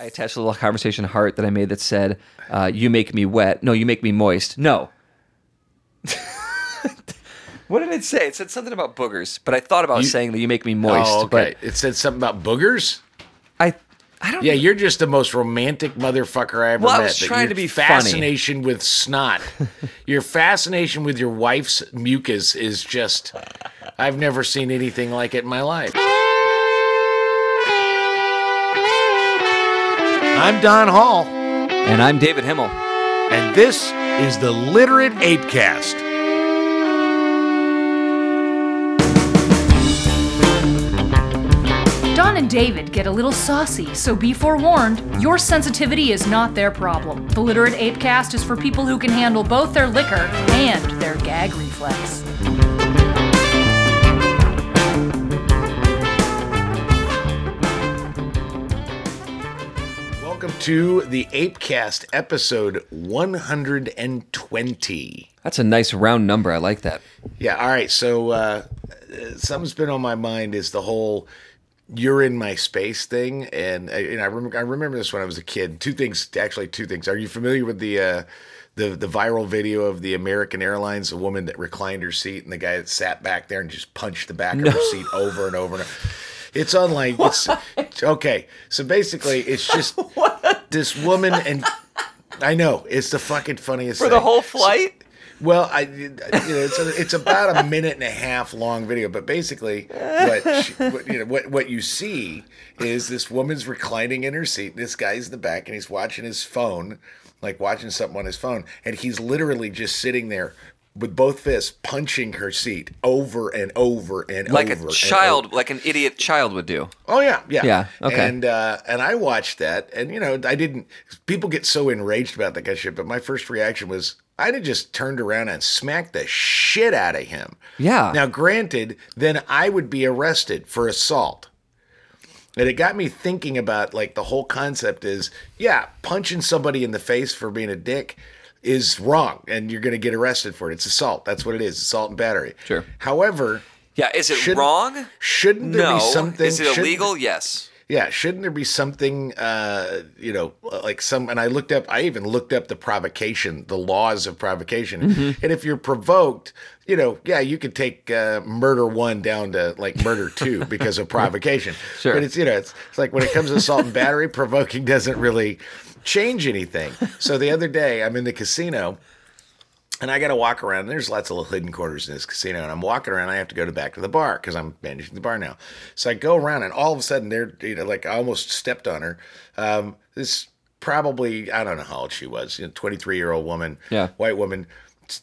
I attached a little conversation heart that I made that said, uh, "You make me wet." No, you make me moist. No. what did it say? It said something about boogers, but I thought about You- saying that you make me moist. oh, okay. It said something about boogers. I, I don't. Yeah, you're just the most romantic motherfucker I ever Well, I was trying to be funny. fascination with snot. your fascination with your wife's mucus is just I've never seen anything like it in my life. I'm Don Hall, And I'm David Himmel. and this is the Literate Apecast. Don and David get a little saucy, so be forewarned, your sensitivity is not their problem. The Literate Apecast is for people who can handle both their liquor and their gag reflex. Welcome to the Apecast episode 120. That's a nice round number. I like that. Yeah. All right. So uh, something's been on my mind is the whole "you're in my space" thing, and, uh, and I remember I remember this when I was a kid. Two things, actually, two things. Are you familiar with the uh, the the viral video of the American Airlines, a woman that reclined her seat, and the guy that sat back there and just punched the back of her seat over and over and over. It's unlike it's okay. So basically, it's just this woman and. I know it's the fucking funniest For the whole flight? Well, I, you know, it's a, it's about a minute and a half long video, but basically, what, she, what you know, what what you see is this woman's reclining in her seat. This guy's in the back, and he's watching his phone, like watching something on his phone, and he's literally just sitting there with both fists punching her seat over and over and Like over Like a child, over. like an idiot child would do. Oh yeah, yeah, Yeah, okay. And uh, and I watched that, and you know, I didn't. People get so enraged about that kind of shit, but my first reaction was I'd have just turned around and smacked the shit out of him. Yeah. Now, granted, then I would be arrested for assault. And it got me thinking about like the whole concept is, yeah, punching somebody in the face for being a dick is wrong, and you're going to get arrested for it. It's assault. That's what it is. Assault and battery. Sure. However, Yeah. Is it Shouldn't- wrong? shouldn't there No. be something? Is it illegal? Yes. yeah, shouldn't there be something, uh, you know, like some? And I looked up, I even looked up the provocation, the laws of provocation. Mm-hmm. And if you're provoked, you know, yeah, you could take uh, murder one down to like murder two because of provocation. Sure. But it's, you know, it's, it's like when it comes to assault and battery, provoking doesn't really change anything. So the other day, I'm in the casino. And I got to walk around. There's lots of little hidden quarters in this casino, and I'm walking around. I have to go to back to the bar because I'm managing the bar now. So I go around, and all of a sudden, they're you know like I almost stepped on her. Um, this probably I don't know how old she was, you know, 23 year old woman, Yeah. white woman,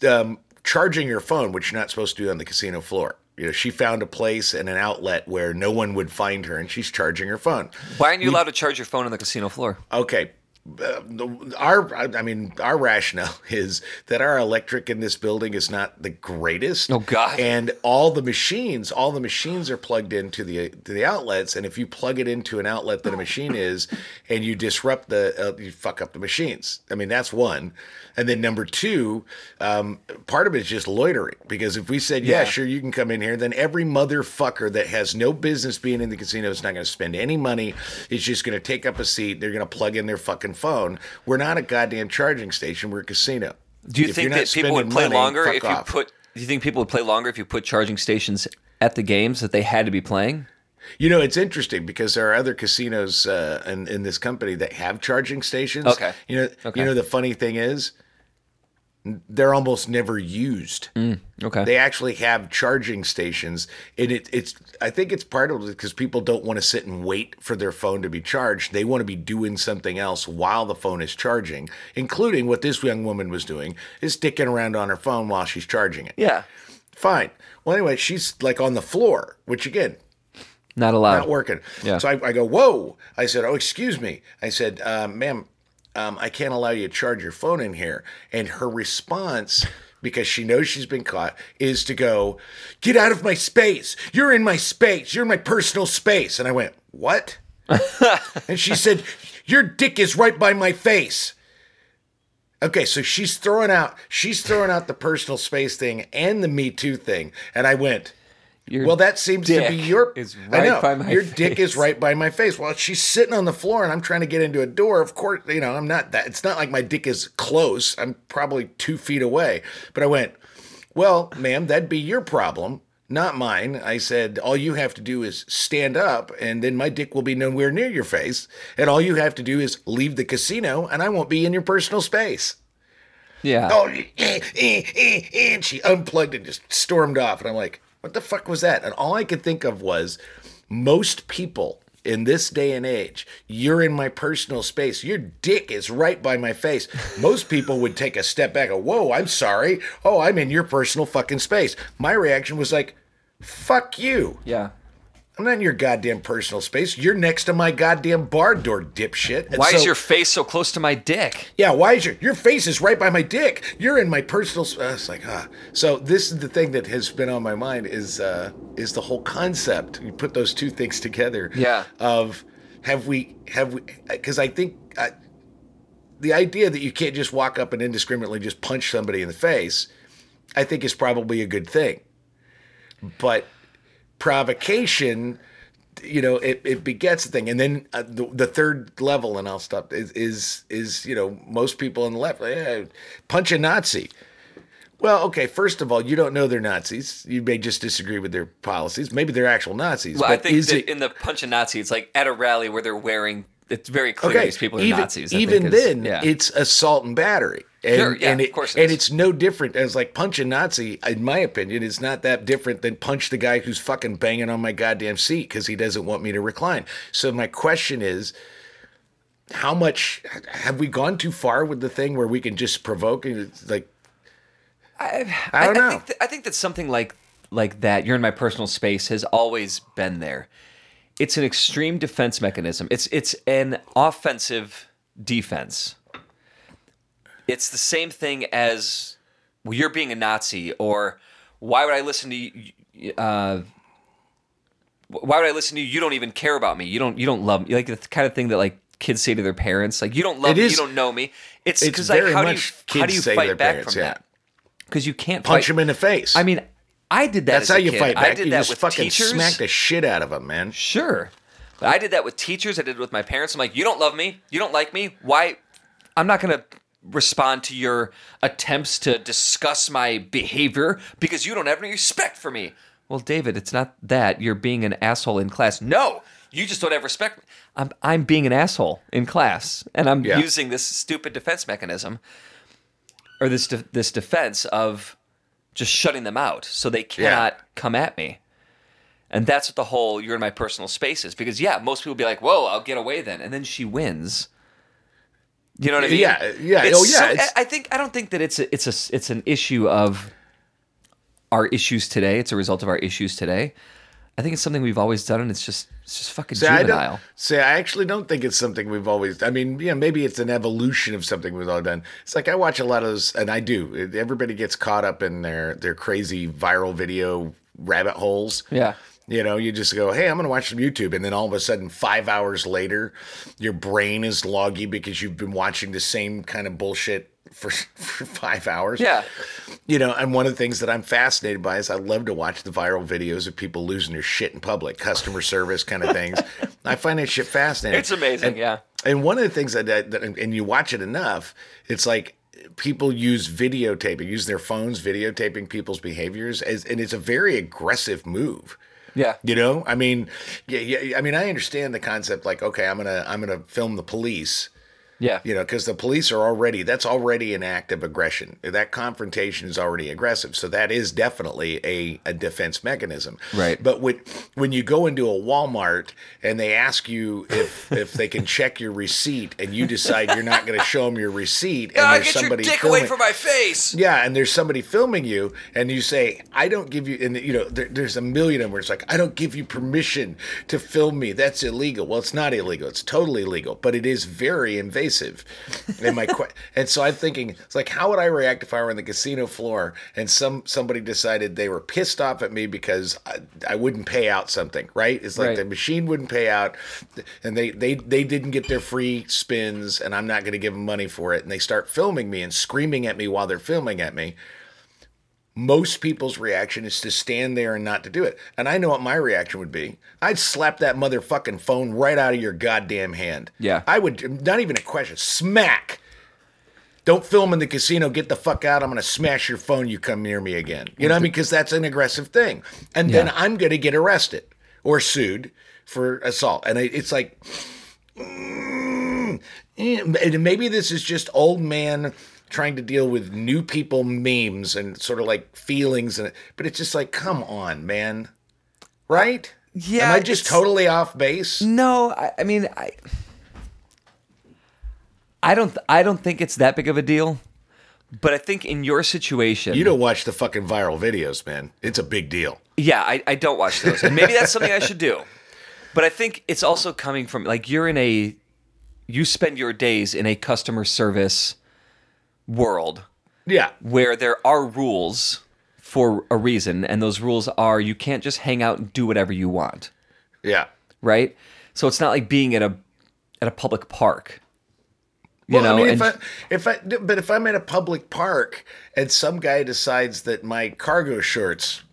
um, charging your phone, which you're not supposed to do on the casino floor. You know, she found a place and an outlet where no one would find her, and she's charging her phone. Why aren't you allowed to charge your phone on the casino floor? Okay. Uh, the- our, I mean, our rationale is that our electric in this building is not the greatest. Oh, God. And all the machines, all the machines are plugged into the to the outlets, and if you plug it into an outlet that a machine is, and you disrupt the, uh, you fuck up the machines. I mean, that's one. And then number two, um, part of it is just loitering because if we said, yeah, Yeah. sure, you can come in here, then every motherfucker that has no business being in the casino is not going to spend any money. Is just going to take up a seat. They're going to plug in their fucking phone. We're not a goddamn charging station. We're a casino. Do you If think that people would play money, longer if you off. put? Do you think people would play longer if you put charging stations at the games that they had to be playing? You know, it's interesting because there are other casinos uh, in, in this company that have charging stations. Okay. You know, Okay. you know the funny thing is, they're almost never used. Okay. They actually have charging stations, and it, it's. I think it's part of it because people don't want to sit and wait for their phone to be charged. They want to be doing something else while the phone is charging, including what this young woman was doing is sticking around on her phone while she's charging it. yeah. Fine. Well, anyway, she's like on the floor, which again, Not allowed. not working. Yeah. So I, I go, whoa. I said, oh, excuse me. I said, uh, ma'am, um, I can't allow you to charge your phone in here. And her response, because she knows she's been caught, is to go, get out of my space. You're in my space. You're in my personal space. And I went, what? and she said, your dick is right by my face. Okay, so she's throwing out she's throwing out the personal space thing and the Me Too thing, and I went, Your Well, that seems to be your. is I know by my your dick is right by my face. Well, she's sitting on the floor, and I'm trying to get into a door. Of course, you know I'm not that. It's not like my dick is close. I'm probably two feet away. But I went, well, ma'am, that'd be your problem, not mine. I said, all you have to do is stand up, and then my dick will be nowhere near your face, and all you have to do is leave the casino, and I won't be in your personal space. yeah. Oh, eh, eh, eh, eh, and she unplugged and just stormed off. And I'm like, what the fuck was that? And all I could think of was most people in this day and age, you're in my personal space. Your dick is right by my face. Most people would take a step back and, whoa, I'm sorry. Oh, I'm in your personal fucking space. My reaction was like, fuck you. Yeah. I'm not in your goddamn personal space. You're next to my goddamn bar door, dipshit. And Why is your face so close to my dick? yeah, why is your your face is right by my dick? You're in my personal. Uh, it's like ah. So this is the thing that has been on my mind is uh, is the whole concept. You put those two things together. Yeah. Of have we have we? Because I think uh, the idea that you can't just walk up and indiscriminately just punch somebody in the face, I think is probably a good thing. But provocation you know it, it begets the thing. And then uh, the, the third level and i'll stop is, is is you know most people on the left eh, punch a nazi. Well okay first of all you don't know they're nazis. You may just disagree with their policies. Maybe they're actual nazis Well, I think it in the punch a Nazi, it's like at a rally where they're wearing. It's very clear okay these people are even, Nazis. I even think is- then yeah. it's assault and battery and, Sure, yeah, and of course it and it's no different as like punch a nazi in my opinion is not that different than punch the guy who's fucking banging on my goddamn seat because he doesn't want me to recline so my question is how much have we gone too far with the thing where we can just provoke and it's like I, I don't know. think that, I think that something like like that, you're in my personal space, has always been there. It's an extreme defense mechanism. It's it's an offensive defense. It's the same thing as well, you're being a Nazi, or why would I listen to you? Uh, why would I listen to you? You don't even care about me. You don't you don't love me. Like the kind of thing that like kids say to their parents, like you don't love It me, is- you don't know me. It's because like how do you how do you say to their fight back parents, from yeah. that? Because you can't punch fight. him in the face I mean, I did that. that's how a you kid. fight back I did you that just with fucking teachers. smack the shit out of him man Sure, but I did that with teachers. I did it with my parents. I'm like, you don't love me. You don't like me. Why? I'm not gonna respond to your attempts to discuss my behavior because you don't have any respect for me. Well, David, it's not that you're being an asshole in class. No, you just don't have respect. I'm I'm being an asshole in class, and I'm Yeah. using this stupid defense mechanism or this de- this defense of just shutting them out so they cannot come at me. And that's what the whole "you're in my personal space" is because yeah, most people be like, "Whoa, I'll get away then," and then she wins. You know what I mean? Yeah, yeah. It's Oh, yeah, so- I think I don't think that it's a, it's a it's an issue of our issues today. It's a result of our issues today. I think it's something we've always done, and it's just it's just fucking See, I juvenile. don't, see, I actually don't think it's something we've always. I mean, yeah, maybe it's an evolution of something we've all done. It's like I watch a lot of those, and I do. Everybody gets caught up in their their crazy viral video rabbit holes. Yeah. You know, you just go, hey, I'm going to watch some YouTube. And then all of a sudden, five hours later, your brain is loggy because you've been watching the same kind of bullshit for, for five hours. Yeah. You know, and one of the things that I'm fascinated by is I love to watch the viral videos of people losing their shit in public, customer service kind of things. I find that shit fascinating. It's amazing, And- yeah. And one of the things that, that, that- and you watch it enough, it's like people use videotaping, use their phones videotaping people's behaviors, as, and it's a very aggressive move. Yeah. You know, I mean, yeah, yeah. I mean, I understand the concept. Like, okay, I'm gonna, I'm gonna film the police. Yeah. You know, because the police are already, that's already an act of aggression. That confrontation is already aggressive. So that is definitely a, a defense mechanism. Right. But when, when you go into a Walmart and they ask you if, if they can check your receipt and you decide you're not going to show them your receipt and Ah, there's get your somebody dick filming, away from my face. yeah, and there's somebody filming you, and you say, "I don't give you," and you know, there, there's a million of them where it's like, "I don't give you permission to film me. That's illegal." Well, it's not illegal; it's totally legal, but it is very invasive. And my que- and so I'm thinking, it's like, how would I react if I were on the casino floor and some somebody decided they were pissed off at me because I, I wouldn't pay out something, right? It's like Right. the machine wouldn't pay out, and they they they didn't get their free spins, and I'm not going to give them money for it, and they start filming me and screaming at me while they're filming at me most people's reaction is to stand there and not to do it. And I know what my reaction would be. I'd slap that motherfucking phone right out of your goddamn hand. Yeah. I would, not even a question, smack. Don't film in the casino. Get the fuck out. I'm going to smash your phone. You come near me again. You know what I mean? Because that's an aggressive thing. And then I'm going to get arrested or sued for assault. And it's like, mm, eh, maybe this is just old man trying to deal with new people memes and sort of like feelings. And but it's just like, come on, man. Right? Yeah, Am I just totally off base? No, I, I mean, I, I don't, I don't think it's that big of a deal. But I think in your situation, You don't watch the fucking viral videos, man. It's a big deal. Yeah, I, I don't watch those. And maybe that's something I should do. But I think it's also coming from like you're in a you spend your days in a customer service world Yeah. where there are rules for a reason and those rules are you can't just hang out and do whatever you want, Yeah. right? So it's not like being at a at a public park. You Well, know, I mean, and if I, if I, but if I'm at a public park and some guy decides that my cargo shorts,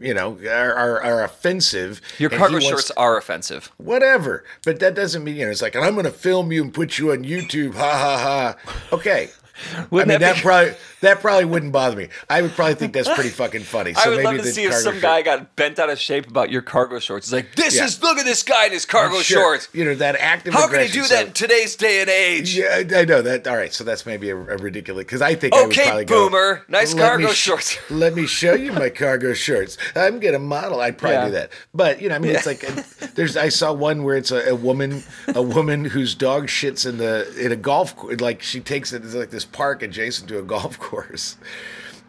you know, are are, are offensive, your cargo shorts are offensive. whatever. But that doesn't mean you know. It's like, and I'm going to film you and put you on YouTube. Ha ha ha. Okay. I Wouldn't mean, that that be- probably that probably wouldn't bother me. I would probably think that's pretty fucking funny. So I would maybe love to see if some short- guy got bent out of shape about your cargo shorts. It's like, this Yeah. is look at this guy in his cargo Sure. shorts. You know that active. How can he do so- that in today's day and age? Yeah, I, I know that. All right, so that's maybe a, a ridiculous because I think I would Okay, probably go, boomer. Nice cargo sh- shorts." Let me show you my cargo shorts. I'm gonna model. I'd probably Yeah. do that. But you know, I mean, it's like uh, there's. I saw one where it's a, a woman, a woman whose dog shits in the in a golf like she takes it. It's like this park adjacent to a golf course,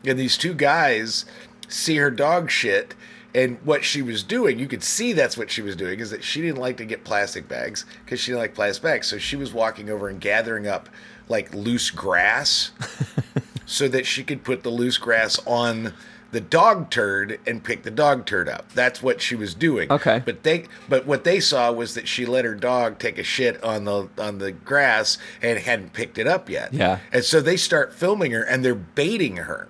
and these two guys see her dog shit. And what she was doing, you could see that's what she was doing, is that she didn't like to get plastic bags because she didn't like plastic bags. So she was walking over and gathering up like loose grass so that she could put the loose grass on the dog turd and pick the dog turd up. That's what she was doing. Okay. But they but what they saw was that she let her dog take a shit on the on the grass and hadn't picked it up yet. Yeah. And so they start filming her and they're baiting her.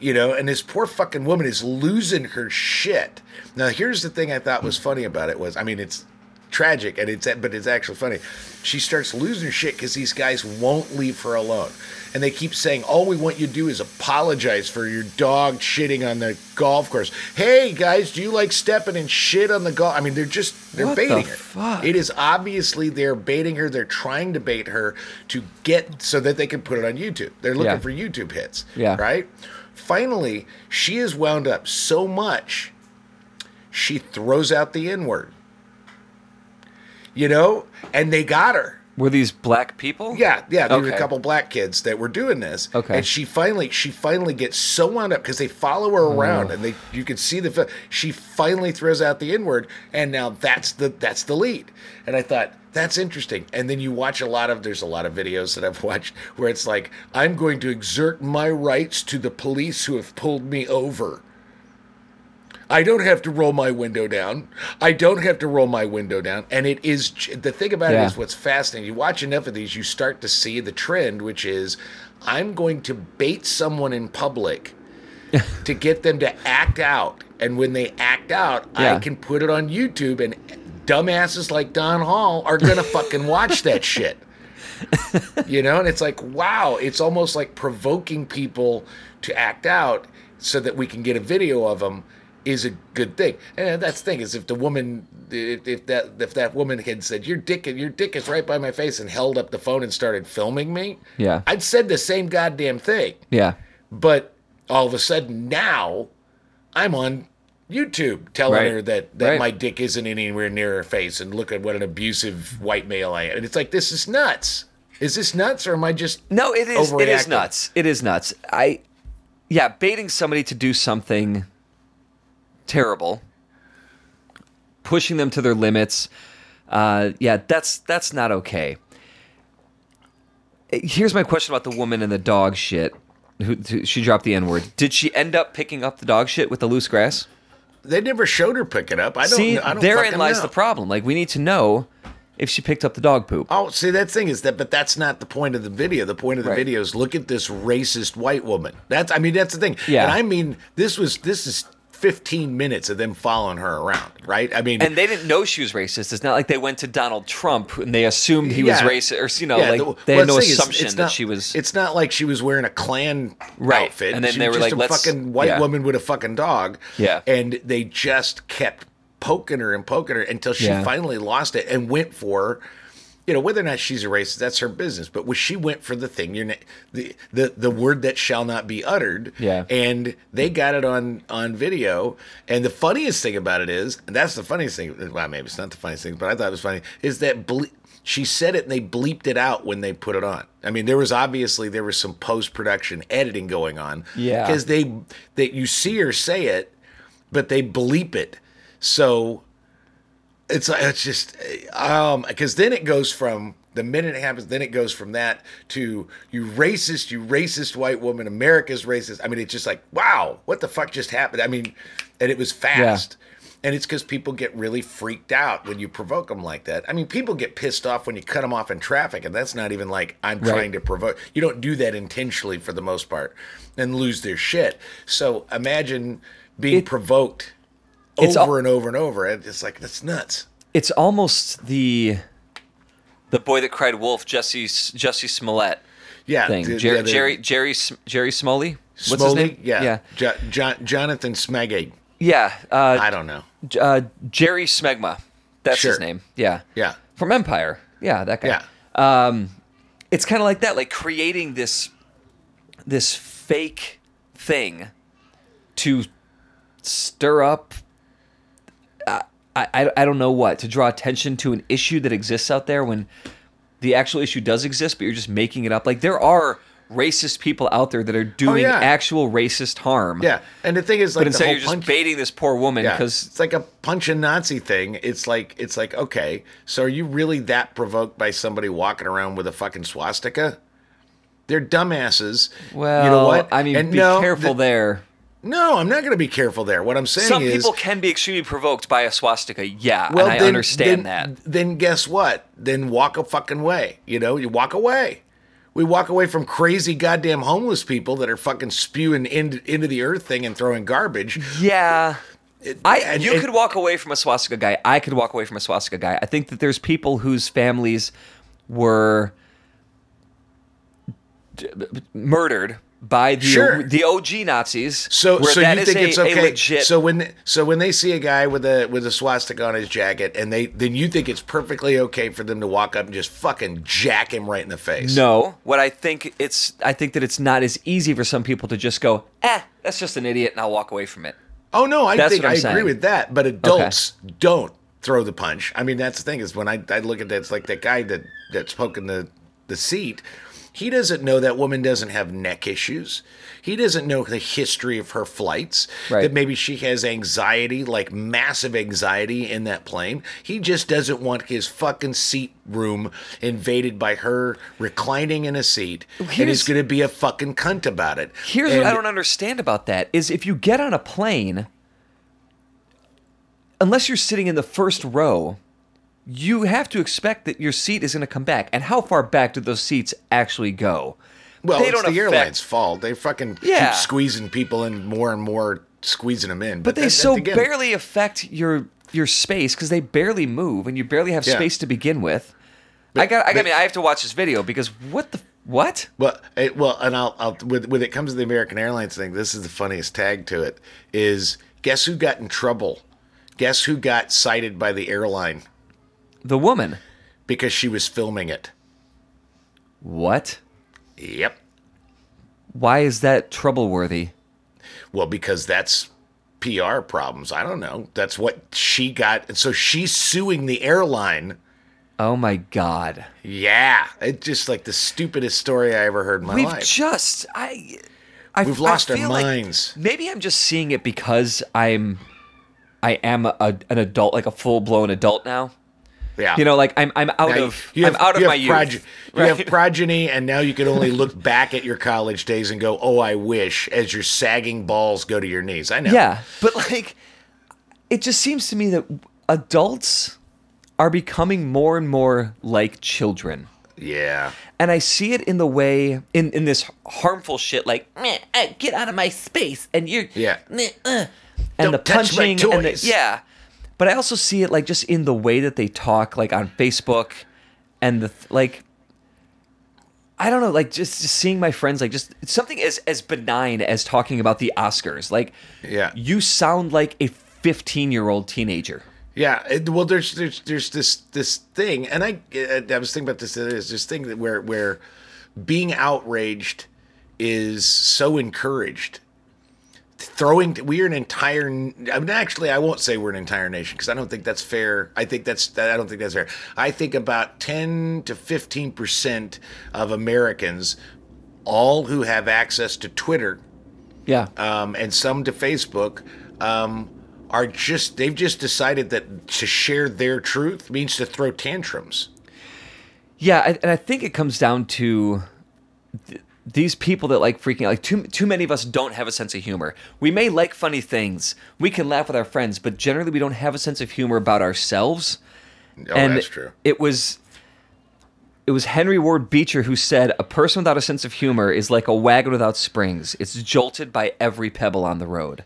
You know, and this poor fucking woman is losing her shit. Now here's the thing I thought was funny about it was I mean it's tragic and it's but it's actually funny. She starts losing her shit because these guys won't leave her alone. And they keep saying, all we want you to do is apologize for your dog shitting on the golf course. Hey guys, do you like stepping and shit on the golf? I mean, they're just they're What the baiting her. fuck? It is obviously they're baiting her. They're trying to bait her to get so that they can put it on YouTube. They're looking Yeah. for YouTube hits. Yeah. Right? Finally, she is wound up so much she throws out the N word. You know? And they got her. Were these black people? Yeah, yeah. There were a couple black kids that were doing this. Okay. And she finally, she finally gets so wound up because they follow her oh. around and they, you can see the. She finally throws out the N word, and now that's the that's the lead. And I thought that's interesting. And then you watch a lot of. There's a lot of videos that I've watched where it's like, I'm going to exert my rights to the police who have pulled me over. I don't have to roll my window down. I don't have to roll my window down. And it is the thing about Yeah. it is what's fascinating. You watch enough of these, you start to see the trend, which is I'm going to bait someone in public to get them to act out. And when they act out, Yeah. I can put it on YouTube, and dumbasses like Don Hall are gonna fucking watch that shit. You know, and it's like, wow, it's almost like provoking people to act out so that we can get a video of them is a good thing. And that's the thing is if the woman, if, if that if that woman had said your dick your dick is right by my face and held up the phone and started filming me, Yeah. I'd said the same goddamn thing. Yeah. But all of a sudden now, I'm on YouTube telling Right. her that, that Right. my dick isn't anywhere near her face and look at what an abusive white male I am. And it's like, this is nuts. Is this nuts or am I just No, it is. It is nuts. It is nuts. I, yeah, baiting somebody to do something terrible, pushing them to their limits. Uh, yeah, that's that's not okay. Here's my question about the woman and the dog shit. Who, who she dropped the n word? Did she end up picking up the dog shit with the loose grass? They never showed her pick it up. I don't. See, I don't therein lies know. the problem. Like, we need to know if she picked up the dog poop. Oh, see, that thing is that, but that's not the point of the video. The point of the Right. video is look at this racist white woman. That's, I mean, that's the thing. Yeah. And I mean, this was, this is 15 minutes of them following her around, right? I mean, And they didn't know she was racist. It's not like they went to Donald Trump and they assumed he was racist, or you know, Yeah, like the- they had no thing is, assumption it's that not- she was. It's not like she was wearing a Klan Right. outfit, And then She they was were just like, a fucking white yeah. woman with a fucking dog. Yeah. and they just kept poking her and poking her until she Yeah. finally lost it and went for. You know whether or not she's a racist, that's her business. But when she went for the thing, you're the the the word that shall not be uttered. Yeah. and they got it on on video. And the funniest thing about it is, and that's the funniest thing. Well, maybe it's not the funniest thing, but I thought it was funny. Is that ble- she said it and they bleeped it out when they put it on. I mean, there was obviously there was some post production editing going on. Yeah. because they that you see her say it, but they bleep it. So it's it's just um because then it goes from the minute it happens then it goes from that to you racist you racist white woman america's racist. I mean it's just like wow what the fuck just happened? I mean and it was fast. And it's because people get really freaked out when you provoke them like that. I mean people get pissed off when you cut them off in traffic and that's not even like i'm Right. trying to provoke you don't do that intentionally for the most part and lose their shit. So imagine being It- provoked It's over al- and over and over and it's like that's nuts it's almost the the boy that cried wolf, Jesse Jesse Smollett Yeah, thing. the- Jerry yeah, the- Jerry Jerry S- Jerry Smoley. What's his name? Yeah, yeah, Jo- Jo- Jonathan Smeggy. yeah. Uh, I don't know. J- uh, Jerry Smegma. That's his name. Yeah. Yeah. From Empire. Yeah, that guy. Yeah, Um, it's kind of like that, like creating this this fake thing to stir up. I, I I don't know what to draw attention to an issue that exists out there when the actual issue does exist, but you're just making it up. Like there are racist people out there that are oh, doing Oh, yeah. actual racist harm. yeah. And the thing is, like, But the instead, you're just baiting this poor woman Yeah, because it's like a punch a Nazi thing. It's like it's like okay, so are you really that provoked by somebody walking around with a fucking swastika? They're dumbasses. well, you know what? I mean, And be no, careful th- there. No, I'm not going to be careful there. What I'm saying Some is, people can be extremely provoked by a swastika. Yeah, well, and I then, understand then- that. Then guess what? Then walk a fucking way. You know, you walk away. We walk away from crazy goddamn homeless people that are fucking spewing into, into the earth thing and throwing garbage. Yeah. I and- you and- could walk away from a swastika guy. I could walk away from a swastika guy. I think that there's people whose families were d- murdered by the Sure. the OG Nazis. So, so you think a, it's okay? legit, So when so when they see a guy with a with a swastika on his jacket, and they then you think it's perfectly okay for them to walk up and just fucking jack him right in the face? no, what I think it's I think that it's not as easy for some people to just go, eh, that's just an idiot, and I'll walk away from it. Oh no, I That's think I agree with that. But adults don't throw the punch. I mean, that's the thing is when I, I look at that, it's like that guy that that's poking the the seat. He doesn't know that woman doesn't have neck issues. He doesn't know the history of her flights. Right. That maybe she has anxiety, like massive anxiety in that plane. He just doesn't want his fucking seat room invaded by her reclining in a seat. and he's going to be a fucking cunt about it. Here's what I don't understand about that is if you get on a plane, unless you're sitting in the first row, you have to expect that your seat is going to come back. And how far back do those seats actually go? Well, They it's don't the affect- airline's fault. They fucking Yeah. keep squeezing people in more and more, squeezing them in. But they that- so again, barely affect your your space because they barely move and you barely have Yeah. space to begin with. I got. I, but- mean, I have to watch this video because what the what? Well, it, well, and I'll, I'll with when it comes to the American Airlines thing, this is the funniest tag to it. Is guess who got in trouble? Guess who got cited by the airline The woman. because she was filming it? What? Yep. Why is that troubleworthy? Well, because that's PR problems. I don't know. That's what she got. And so she's suing the airline. Oh my god. Yeah. It's just like the stupidest story I ever heard in my life. We've just I, I We've I lost our feel like minds. maybe I'm just seeing it because I'm I am a, an adult, like a full blown adult now. Yeah. You know, like I'm I'm out Now, of you have, I'm out of you my have youth. proge- You have progeny, and now you can only look back at your college days and go, "Oh, I wish," as your sagging balls go to your knees. I know. Yeah, but like, it just seems to me that adults are becoming more and more like children. Yeah. And I see it in the way in in this harmful shit like "Meh, uh, get out of my space and you're Yeah. meh, uh," and Don't the punching and the, yeah. But I also see it like just in the way that they talk like on Facebook and the like I don't know, like just, just seeing my friends like just something as as benign as talking about the Oscars. Like Yeah. you sound like a 15-year-old teenager. Yeah, it, well, there's there's there's this this thing, and I I was thinking about this. There's this thing that where where being outraged is so encouraged. Throwing, we're an entire. I mean, actually, I won't say we're an entire nation because I don't think that's fair. I think that's I don't think that's fair. I think about ten to fifteen percent of Americans, all who have access to Twitter, Yeah. um, and some to Facebook um, are just they've just decided that to share their truth means to throw tantrums. Yeah, and I think it comes down to th- these people that like freaking like too too many of us don't have a sense of humor. We may like funny things, we can laugh with our friends, but generally we don't have a sense of humor about ourselves. Oh, and that's true. It was it was Henry Ward Beecher who said, "A person without a sense of humor is like a wagon without springs. It's jolted by every pebble on the road."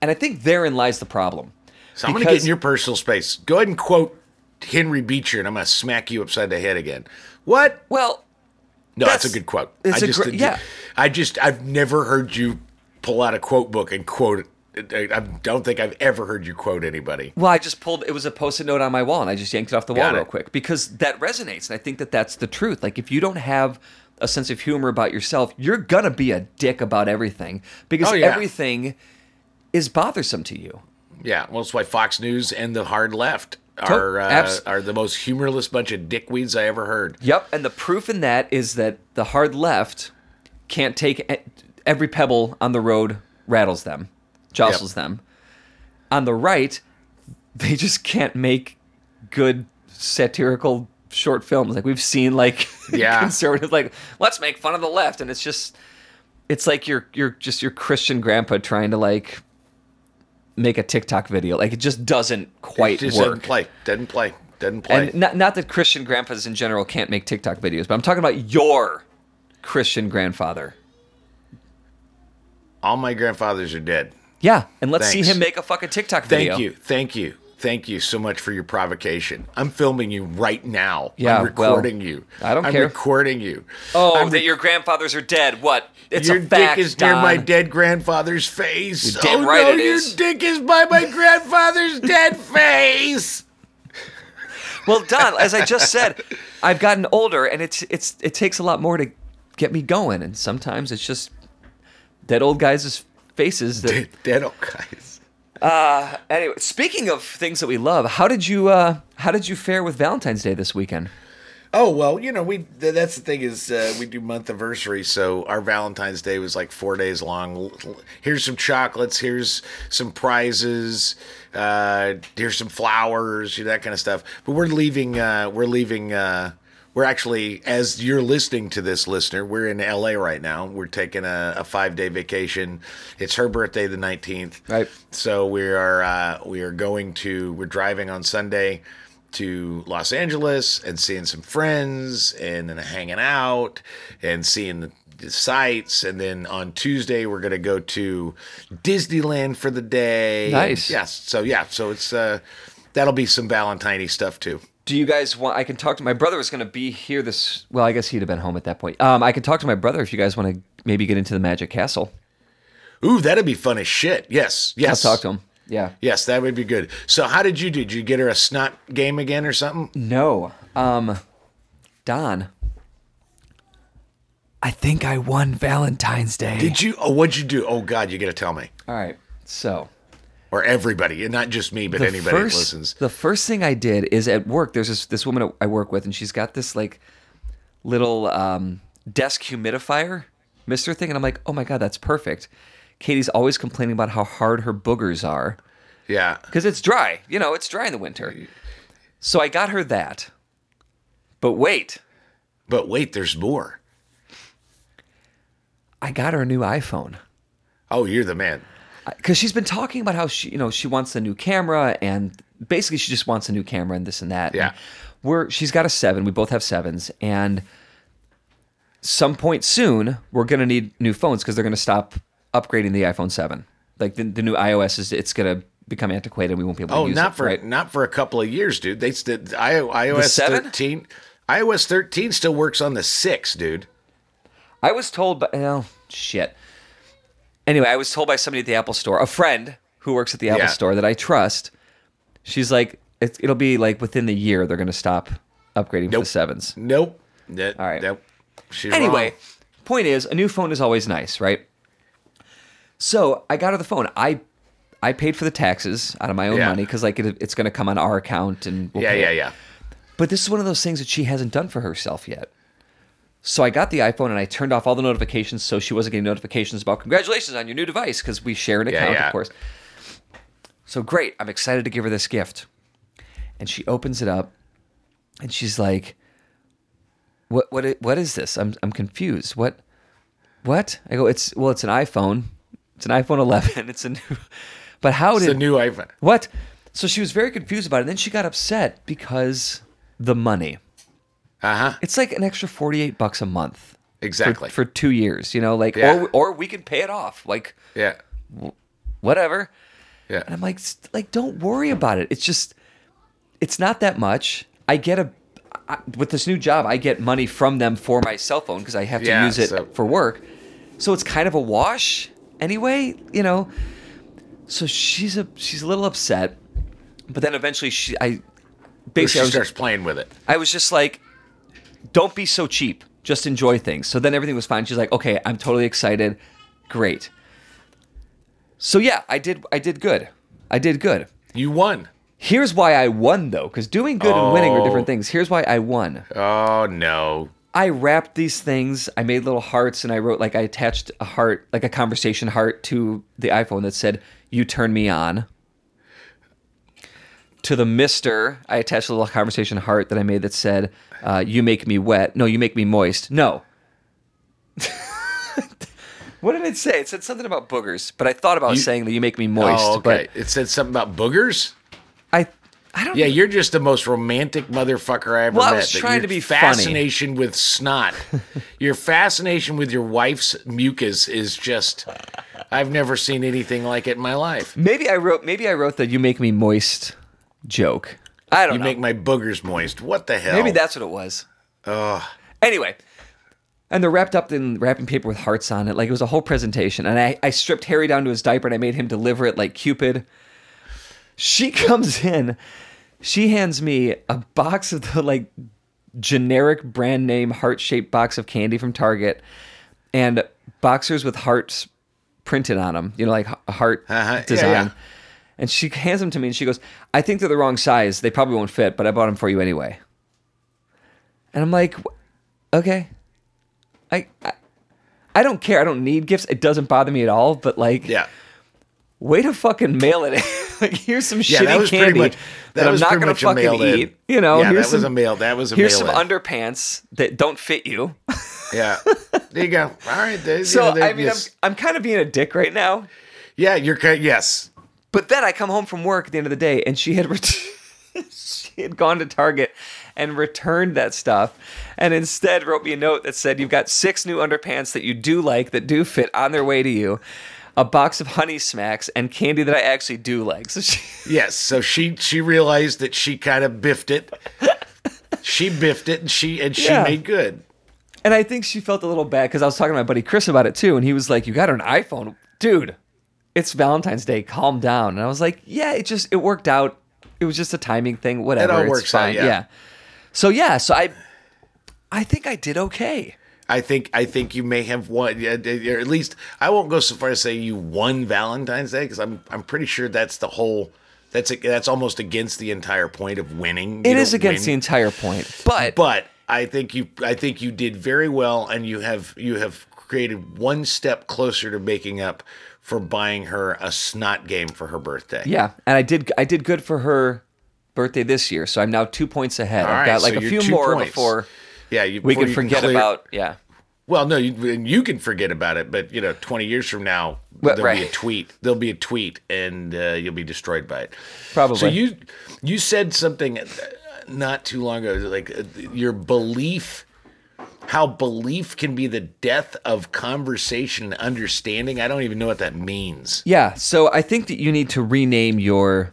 And I think therein lies the problem. So I'm going to get in your personal space. Go ahead and quote Henry Beecher, and I'm going to smack you upside the head again. What? Well, No, that's, a good quote. it's I a just, gr- yeah. I just, I've never heard you pull out a quote book and quote it. I don't think I've ever heard you quote anybody. Well, I just pulled. It was a post-it note on my wall, and I just yanked it off the wall real quick because that resonates, and I think that that's the truth. Like, if you don't have a sense of humor about yourself, you're gonna be a dick about everything because Oh, yeah. everything is bothersome to you. Yeah, well, that's why Fox News and the hard left To- are uh, abs- are the most humorless bunch of dickweeds I ever heard. Yep, and the proof in that is that the hard left can't take every pebble on the road rattles them, jostles them. On the right, they just can't make good satirical short films. Like we've seen, like Yeah. conservatives, like let's make fun of the left, and it's just, it's like you're you're just your Christian grandpa trying to like make a TikTok video. Like it just doesn't quite It just work. doesn't play. Doesn't play. Doesn't play. And not not that Christian grandfathers in general can't make TikTok videos, but I'm talking about your Christian grandfather. All my grandfathers are dead. Yeah, and let's see him make a fucking TikTok video. Thank you. Thank you. Thank you so much for your provocation. I'm filming you right now. Yeah, I'm well, recording you. I don't I'm care. recording you. Oh, I'm that your grandfathers are dead. What? It's your a fact, dick is near my dead grandfather's face. You're damn oh right no, it your dick is by my grandfather's dead face. Well, Don, as I just said, I've gotten older, and it's it's it takes a lot more to get me going, and sometimes it's just dead old guys' faces. That, Dead, dead old guys. Anyway, speaking of things that we love, how did you uh, how did you fare with Valentine's Day this weekend? Oh well, you know we. th- That's the thing is uh, we do month anniversary, so our Valentine's Day was like four days long. Here's some chocolates. Here's some prizes. Uh, here's some flowers. You know, that kind of stuff. But we're leaving. Uh, we're leaving. Uh, we're actually, as you're listening to this, listener, we're in LA right now. We're taking a, a five day vacation. It's her birthday, the 19th. Right. So we are uh, we are going to we're driving on Sunday to Los Angeles and seeing some friends and then hanging out and seeing the, the sights and then on Tuesday we're gonna go to Disneyland for the day. Nice. Yes. So yeah. So it's uh that'll be some Valentine stuff too. Do you guys want? I can talk to my brother. Was going to be here this. Well, I guess he'd have been home at that point. Um, I can talk to my brother if you guys want to maybe get into the Magic Castle. Ooh, that'd be fun as shit. Yes. Yes. I'll talk to him. Yeah. Yes, that would be good. So how did you do? Did you get her a snot game again or something? No. Um, Don. I think I won Valentine's Day. Did you? Oh, what'd you do? Oh God, you got to tell me. All right. So or everybody, and not just me, but the anybody first, that listens. The first thing I did is at work. There's this this woman I work with, and she's got this like little um, desk humidifier mister thing, and I'm like, oh my god, that's perfect. Katie's always complaining about how hard her boogers are Yeah, because it's dry. You know, it's dry in the winter. So I got her that. But wait, but wait, there's more. I got her a new iPhone. Oh, you're the man. Because she's been talking about how she, you know, she wants a new camera and basically she just wants a new camera and this and that. Yeah. And we're she's got a seven. We both have sevens, and some point soon we're gonna need new phones because they're gonna stop upgrading the iPhone seven. Like the, the new iOS is it's gonna become antiquated. and We won't be able to Oh, use not it. for right? not for a couple of years, dude. They st- iOS 7? 13 iOS 13 still works on the 6, dude. I was told by oh shit. Anyway, I was told by somebody at the Apple Store, a friend who works at the Apple Yeah. Store that I trust. She's like, it, it'll be like within the year they're going to stop upgrading to Nope. the sevens. Nope. That, All right. Nope. She's Anyway, wrong. point is, a new phone is always nice, right? So I got her the phone. I I paid for the taxes out of my own Yeah. money because like it, it's going to come on our account and we'll Yeah, pay yeah, it. yeah. But this is one of those things that she hasn't done for herself yet. So I got the iPhone and I turned off all the notifications so she wasn't getting notifications about congratulations on your new device because we share an account, yeah. of course. So great. I'm excited to give her this gift. And she opens it up and she's like, What what what is this? I'm I'm confused. What what? I go, it's well, it's an iPhone. It's an iPhone 11. It's a new But how did It's did the new iPhone. what? So she was very confused about it. And then she got upset because the money. Uh-huh. It's like an extra 48 bucks a month. Exactly. For, two years, you know, like, Yeah. or, or we can pay it off, like, yeah. whatever. Yeah. And I'm like, like, don't worry about it. It's just, it's not that much. I get a, I, with this new job, I get money from them for my cell phone because I have to Yeah, use it so- for work. So it's kind of a wash anyway, you know. So she's a she's a little upset, but then eventually she I basically she I was, starts playing with it. I was just like, don't be so cheap. Just enjoy things. So then everything was fine. She's like, okay, I'm totally excited. Great. So yeah, I did I did good. I did good. You won. Here's why I won though, because doing good and winning are Oh. different things. Here's why I won. Oh no. I wrapped these things. I made little hearts and I wrote like I attached a heart, like a conversation heart to the iPhone that said, You turn me on. To the Mister, I attached a little conversation heart that I made that said, uh, You make me wet. No, you make me moist. No. what did it say? It said something about boogers, but I thought about You- saying that you make me moist. oh, okay. It said something about boogers. I, I don't Yeah, you're just the most romantic motherfucker I ever Well, I met. was That trying to be funny. fascination with snot. your fascination with your wife's mucus is just I've never seen anything like it in my life. Maybe I wrote. Maybe I wrote that "you make me moist" joke. I don't You know. make my boogers moist. What the hell? Maybe that's what it was. Anyway, and they're wrapped up in wrapping paper with hearts on it. Like it was a whole presentation. And I, I stripped Harry down to his diaper and I made him deliver it like Cupid. She comes in. She hands me a box of the like generic brand name heart shaped box of candy from Target and boxers with hearts printed on them. You know, like heart Uh-huh. Yeah, design. yeah. And she hands them to me and she goes, I think they're the wrong size. They probably won't fit, but I bought them for you anyway. And I'm like, okay. I, I I don't care. I don't need gifts. It doesn't bother me at all. But like, Yeah. way to fucking mail it. in. like, here's some Yeah, shitty candy much- that, that I'm not gonna fucking eat. You know, Yeah, here's that was some, a mail- that was a mail. here's some mail-in. underpants that don't fit you. Yeah. There you go. All right. There, so you know, there- I mean, yes. I'm I'm kind of being a dick right now. yeah, you're. Yes. But then I come home from work at the end of the day, and she had ret- she had gone to Target and returned that stuff, and instead wrote me a note that said, "You've got six new underpants that you do like that do fit on their way to you." A box of honey smacks and candy that I actually do like. So she, Yes. So she she realized that she kind of biffed it. she biffed it, and she and she Yeah. made good. and I think she felt a little bad because I was talking to my buddy Chris about it too, and he was like, "You got her an iPhone, dude. It's Valentine's Day. Calm down." And I was like, "Yeah, it just it worked out. It was just a timing thing. Whatever. It all it's works out, fine. yeah. So yeah, so I, I think I did okay. I think I think you may have won, yeah, or at least I won't go so far as say you won Valentine's Day because I'm I'm pretty sure that's the whole that's a, that's almost against the entire point of winning. It You is don't against the entire point, but but I think you I think you did very well, and you have you have created one step closer to making up for buying her a snot game for her birthday. yeah, and I did I did good for her birthday this year, so I'm now two points ahead. All I've right, got like so a few more points. before yeah. You, we can forget clear- about yeah. Well, no, you, and you can forget about it, but you know, twenty years from now, Well, there'll be a tweet. There'll be a tweet, and uh, you'll be destroyed by it. Probably. So you you said something not too long ago, like uh, your belief, how belief can be the death of conversation and understanding. I don't even know what that means. Yeah, so I think that you need to rename your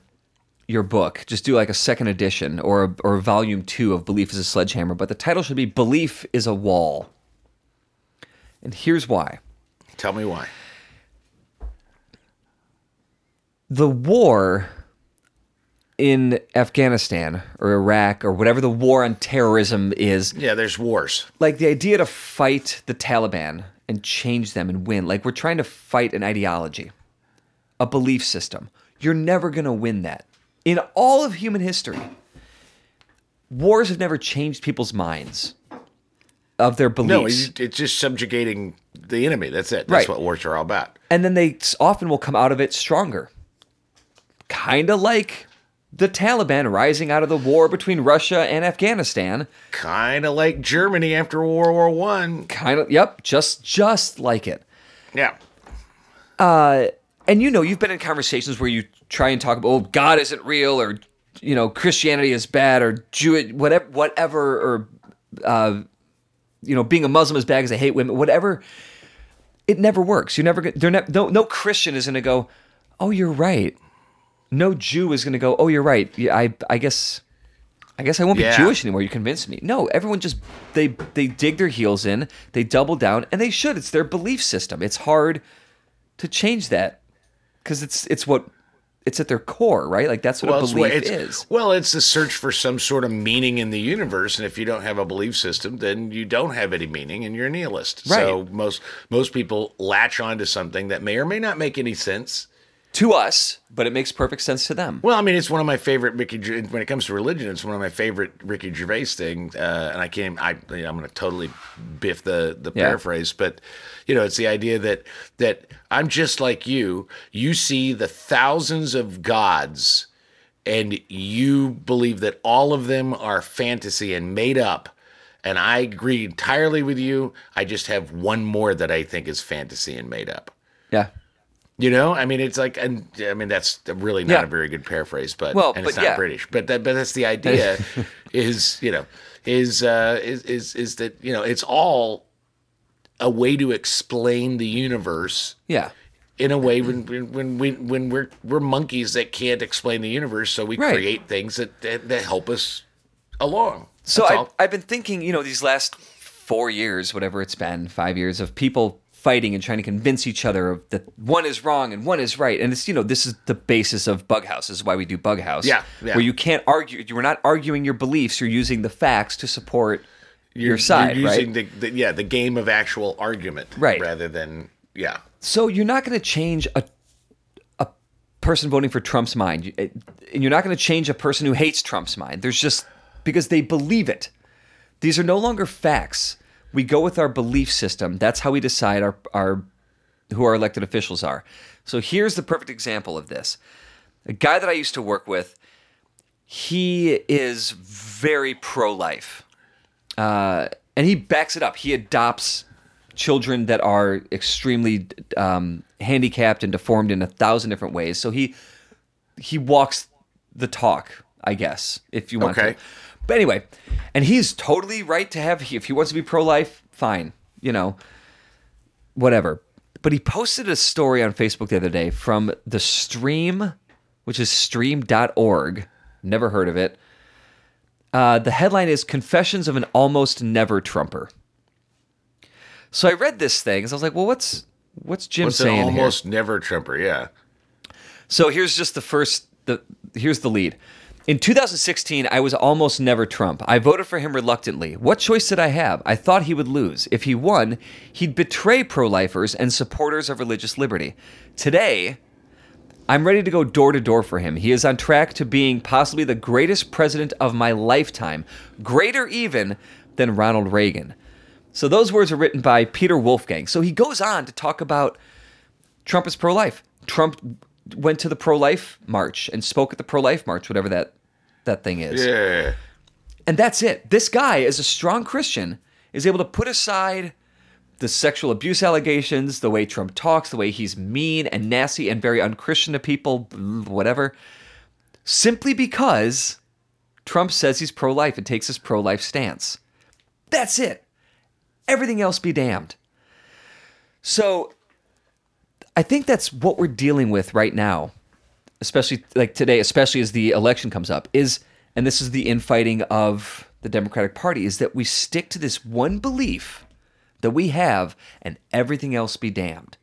your book. Just do like a second edition or or volume 2 of Belief is a Sledgehammer, but the title should be Belief is a Wall. And here's why. Tell me why. The war in Afghanistan or Iraq or whatever the war on terrorism is, Yeah, there's wars. like the idea to fight the Taliban and change them and win, like we're trying to fight an ideology, a belief system. You're never going to win that. In all of human history, wars have never changed people's minds of their beliefs. No, it's just subjugating the enemy. That's it. That's Right. what wars are all about. and then they often will come out of it stronger. Kind of like the Taliban rising out of the war between Russia and Afghanistan. Kind of like Germany after World War One. Kind of, yep, just just like it. Yeah. and you know you've been in conversations where you try and talk about oh god isn't real or you know christianity is bad or jewish whatever whatever or uh, you know being a muslim is bad because i hate women whatever it never works you're never they're ne- no, no christian is gonna go oh you're right no jew is gonna go oh you're right yeah, i i guess I guess I won't Yeah. be Jewish anymore. You convinced me. No, everyone just they they dig their heels in, they double down, and they should. It's their belief system. It's hard to change that because it's it's what it's at their core, right? Like that's what a it's belief it's, is. Well, it's the search for some sort of meaning in the universe, and if you don't have a belief system, then you don't have any meaning, and you're a nihilist. So most most people latch onto something that may or may not make any sense. To us, but it makes perfect sense to them. Well, I mean, it's one of my favorite Ricky. When it comes to religion, it's one of my favorite Ricky Gervais thing. Uh, and I can't. I you know, I'm going to totally biff the the Yeah. paraphrase, but you know, it's the idea that that I'm just like you. You see the thousands of gods, and you believe that all of them are fantasy and made up. And I agree entirely with you. I just have one more that I think is fantasy and made up. Yeah. You know, I mean, it's like, and I mean, that's really not Yeah. a very good paraphrase, but Well, and it's but not yeah. British, but that, but that's the idea. is you know, is uh, is is is that you know, it's all a way to explain the universe Yeah. in a way when when when we when we're we're monkeys that can't explain the universe, so we Right. create things that, that that help us along. So That's I, all. I've been thinking, you know, these last four years, whatever it's been, five years of people fighting and trying to convince each other of that one is wrong and one is right. And it's, you know, this is the basis of Bughouse. This is why we do Bughouse. Yeah, yeah. Where you can't argue. You're not arguing your beliefs. You're using the facts to support your side, You're right? using the, the yeah the game of actual argument, Right. rather than yeah. So you're not going to change a a person voting for Trump's mind, and you're not going to change a person who hates Trump's mind. There's just because they believe it. These are no longer facts. We go with our belief system. That's how we decide our our who our elected officials are. So here's the perfect example of this. A guy that I used to work with, he is very pro-life uh, and he backs it up. He adopts children that are extremely um, handicapped and deformed in a thousand different ways. So he he walks the talk, I guess, if you want Okay. to. But anyway, and he's totally right to have. If he wants to be pro-life, fine. You know, whatever. But he posted a story on Facebook the other day from the Stream, which is stream.org. Never heard of it. Uh, the headline is Confessions of an Almost Never Trumper. So I read this thing, and I was like, well, what's what's Jim What's saying here? almost never Trumper? Yeah. So here's just the first the here's the lead. In 2016, I was almost never Trump. I voted for him reluctantly. What choice did I have? I thought he would lose. If he won, he'd betray pro-lifers and supporters of religious liberty. Today, I'm ready to go door to door for him. He is on track to being possibly the greatest president of my lifetime, greater even than Ronald Reagan. So those words are written by Peter Wolfgang. So he goes on to talk about Trump is pro life. Trump went to the pro life march and spoke at the pro life march, whatever that that thing is. Yeah. And that's it. This guy, as a strong Christian, is able to put aside the sexual abuse allegations, the way Trump talks, the way he's mean and nasty and very unchristian to people, whatever, simply because Trump says he's pro life and takes his pro life stance. That's it. Everything else be damned. So I think that's what we're dealing with right now, especially like today, especially as the election comes up, is and this is the infighting of the Democratic Party, is that we stick to this one belief that we have and everything else be damned.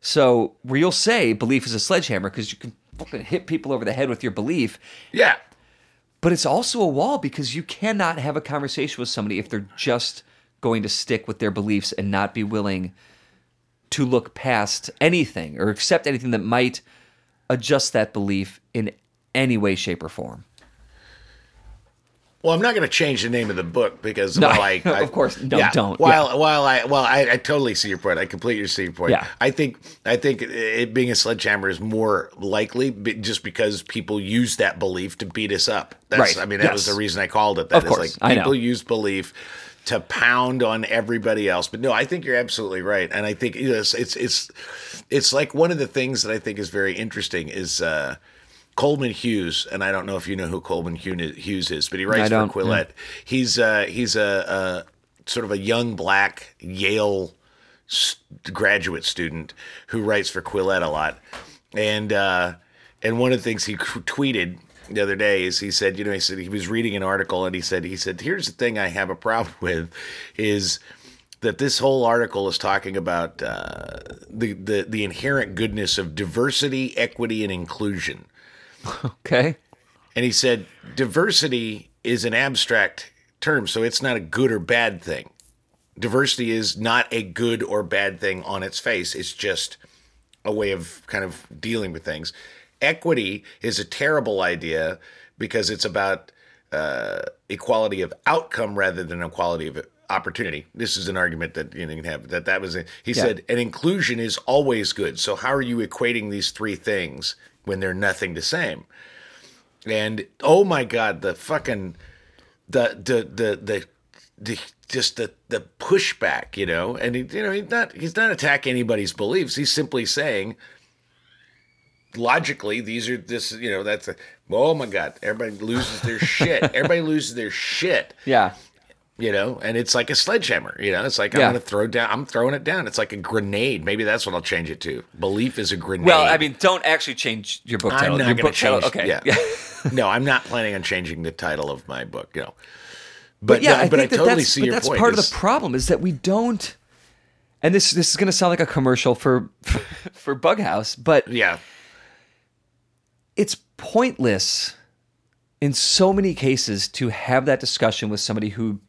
So where you'll say belief is a sledgehammer because you can fucking hit people over the head with your belief, Yeah. but it's also a wall because you cannot have a conversation with somebody if they're just going to stick with their beliefs and not be willing to look past anything or accept anything that might adjust that belief in any way, shape, or form. Well, I'm not going to change the name of the book because No, while I, I of course, no, don't, While while I well, I, I totally see your point. I completely see your point. Yeah. I think I think it being a sledgehammer is more likely just because people use that belief to beat us up. That's, Right. I mean, that was the reason I called it that. Of course. like I know. people use belief to pound on everybody else. But no, I think you're absolutely right, and I think it's it's it's it's like one of the things that I think is very interesting is. uh Coleman Hughes, and I don't know if you know who Coleman Hughes is, but he writes for Quillette. He's uh, he's a, a sort of a young black Yale graduate student who writes for Quillette a lot, and uh, and one of the things he tweeted the other day is he said, you know, he said he was reading an article and he said he said here's the thing I have a problem with is that this whole article is talking about uh, the, the the inherent goodness of diversity, equity, and inclusion. Okay. And he said, diversity is an abstract term, so it's not a good or bad thing. Diversity is not a good or bad thing on its face, it's just a way of kind of dealing with things. Equity is a terrible idea because it's about uh, equality of outcome rather than equality of opportunity. This is an argument that you can have that that was a, he said an inclusion is always good. So how are you equating these three things when they're nothing the same? And oh my god, the fucking the the the the, the just the the pushback, you know. And he, you know, he's not he's not attacking anybody's beliefs. He's simply saying logically these are this you know that's a, oh my god everybody loses their shit. Everybody loses their shit. Yeah. you know and it's like a sledgehammer you know it's like i'm gonna throw down i'm throwing it down. It's like a grenade. Maybe that's what i'll change it to. Belief is a grenade. Well, I mean, don't actually change your book title. i'm not your gonna title- change Okay. yeah, no i'm not planning on changing the title of my book you know. But yeah, no, I but i that totally that's, see but your that's point. part of the problem is that we don't. And this this is going to sound like a commercial for for Bughouse, but yeah it's pointless in so many cases to have that discussion with somebody who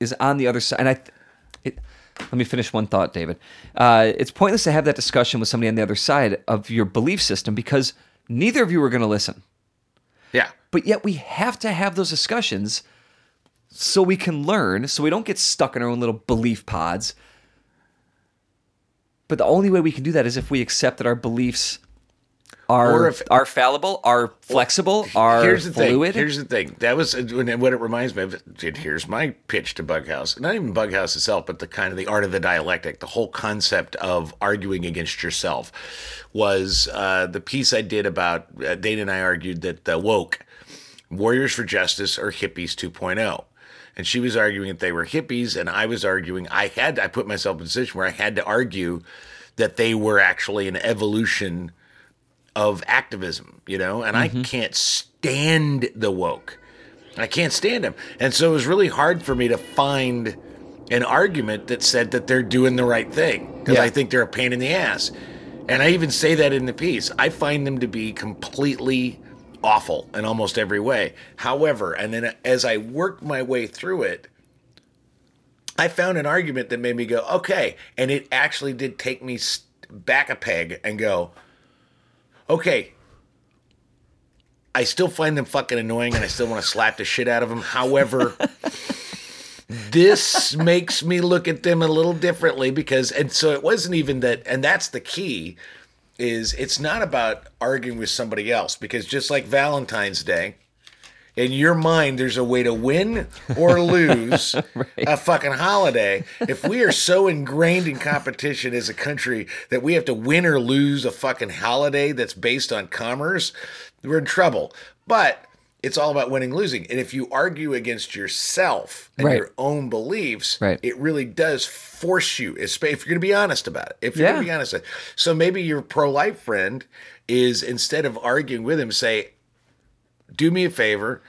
is on the other side. And I, it, let me finish one thought, David. Uh, it's pointless to have that discussion with somebody on the other side of your belief system because neither of you are going to listen. yeah But yet we have to have those discussions so we can learn, so we don't get stuck in our own little belief pods. But the only way we can do that is if we accept that our beliefs are if- are fallible, are flexible, are here's the fluid. thing. Here's the thing. That was what it reminds me of. Here's my pitch to Bughouse. Not even Bughouse itself, but the kind of the art of the dialectic. The whole concept of arguing against yourself was uh, the piece I did about. Uh, Dana and I argued that the woke warriors for justice are hippies 2.0. And she was arguing that they were hippies, and I was arguing I had I put myself in a position where I had to argue that they were actually an evolution of activism, you know, and I mm-hmm. can't stand the woke. I can't stand them. And so it was really hard for me to find an argument that said that they're doing the right thing because Yeah. I think they're a pain in the ass. And I even say that in the piece. I find them to be completely awful in almost every way. However, and then as I worked my way through it, I found an argument that made me go, okay. And it actually did take me back a peg and go, okay, I still find them fucking annoying and I still want to slap the shit out of them. However, this makes me look at them a little differently because, and so it wasn't even that, and that's the key is it's not about arguing with somebody else because just like Valentine's Day, in your mind there's a way to win or lose a fucking holiday. If we are so ingrained in competition as a country that we have to win or lose a fucking holiday that's based on commerce, we're in trouble. But it's all about winning losing. And if you argue against yourself and Right. your own beliefs, Right. it really does force you, if you're going to be honest about it. If you're Yeah. going to be honest. So maybe your pro life friend is instead of arguing with him, say, do me a favor.